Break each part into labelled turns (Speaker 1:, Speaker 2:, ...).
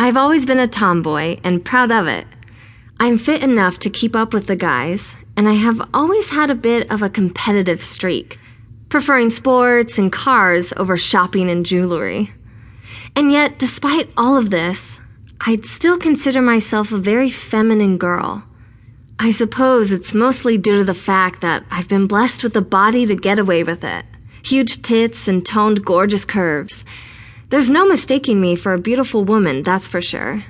Speaker 1: I've always been a tomboy and proud of it. I'm fit enough to keep up with the guys, and I have always had a bit of a competitive streak, preferring sports and cars over shopping and jewelry. And yet, despite all of this, I'd still consider myself a very feminine girl. I suppose it's mostly due to the fact that I've been blessed with a body to get away with it huge tits and toned, gorgeous curves. There's no mistaking me for a beautiful woman, that's for sure.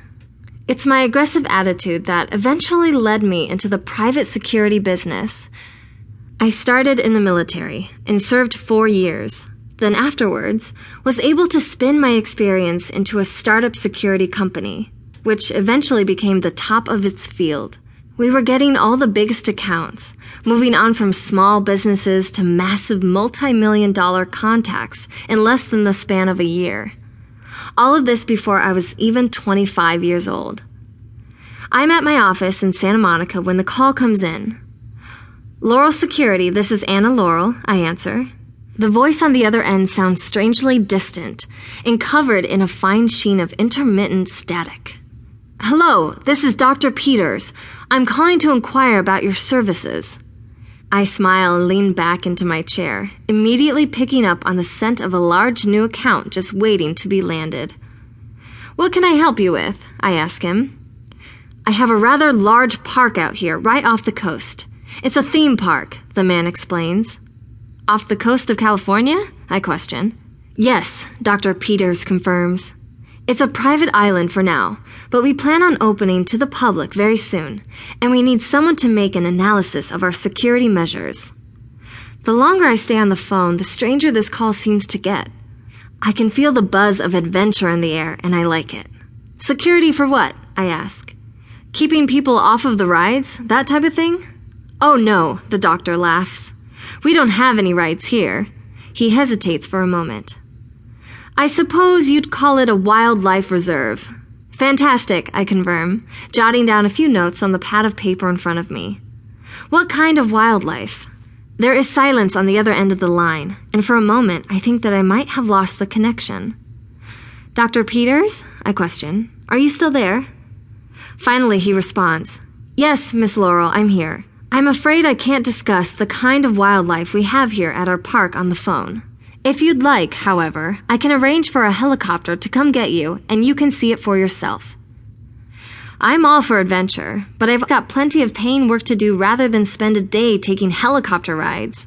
Speaker 1: It's my aggressive attitude that eventually led me into the private security business. I started in the military and served four years. Then afterwards, was able to spin my experience into a startup security company, which eventually became the top of its field. We were getting all the biggest accounts, moving on from small businesses to massive multi million dollar contacts in less than the span of a year. All of this before I was even 25 years old. I'm at my office in Santa Monica when the call comes in. Laurel Security, this is Ana Laurel, I answer. The voice on the other end sounds strangely distant and covered in a fine sheen of intermittent static. Hello, this is Dr. Peters. I'm calling to inquire about your services. I smile and lean back into my chair, immediately picking up on the scent of a large new account just waiting to be landed. What can I help you with? I ask him. I have a rather large park out here, right off the coast. It's a theme park, the man explains. Off the coast of California? I question. Yes, Dr. Peters confirms. It's a private island for now, but we plan on opening to the public very soon, and we need someone to make an analysis of our security measures. The longer I stay on the phone, the stranger this call seems to get. I can feel the buzz of adventure in the air, and I like it. Security for what? I ask. Keeping people off of the rides? That type of thing? Oh no, the doctor laughs. We don't have any rides here. He hesitates for a moment. I suppose you'd call it a wildlife reserve. Fantastic, I confirm, jotting down a few notes on the pad of paper in front of me. What kind of wildlife? There is silence on the other end of the line, and for a moment I think that I might have lost the connection. Dr. Peters? I question. Are you still there? Finally, he responds Yes, Miss Laurel, I'm here. I'm afraid I can't discuss the kind of wildlife we have here at our park on the phone. If you'd like, however, I can arrange for a helicopter to come get you and you can see it for yourself. I'm all for adventure, but I've got plenty of paying work to do rather than spend a day taking helicopter rides.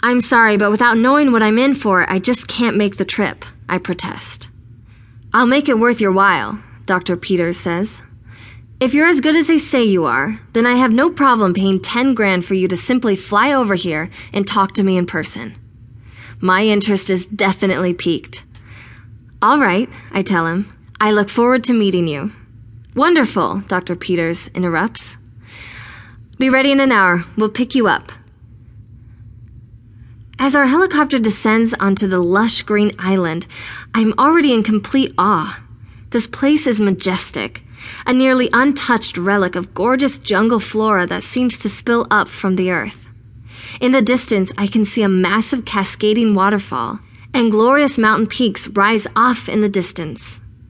Speaker 1: I'm sorry, but without knowing what I'm in for, I just can't make the trip, I protest. I'll make it worth your while, Dr. Peters says. If you're as good as they say you are, then I have no problem paying 10 grand for you to simply fly over here and talk to me in person. My interest is definitely piqued. All right, I tell him. I look forward to meeting you. Wonderful, Dr. Peters interrupts. Be ready in an hour. We'll pick you up. As our helicopter descends onto the lush green island, I'm already in complete awe. This place is majestic, a nearly untouched relic of gorgeous jungle flora that seems to spill up from the earth. In the distance, I can see a massive cascading waterfall, and glorious mountain peaks rise off in the distance.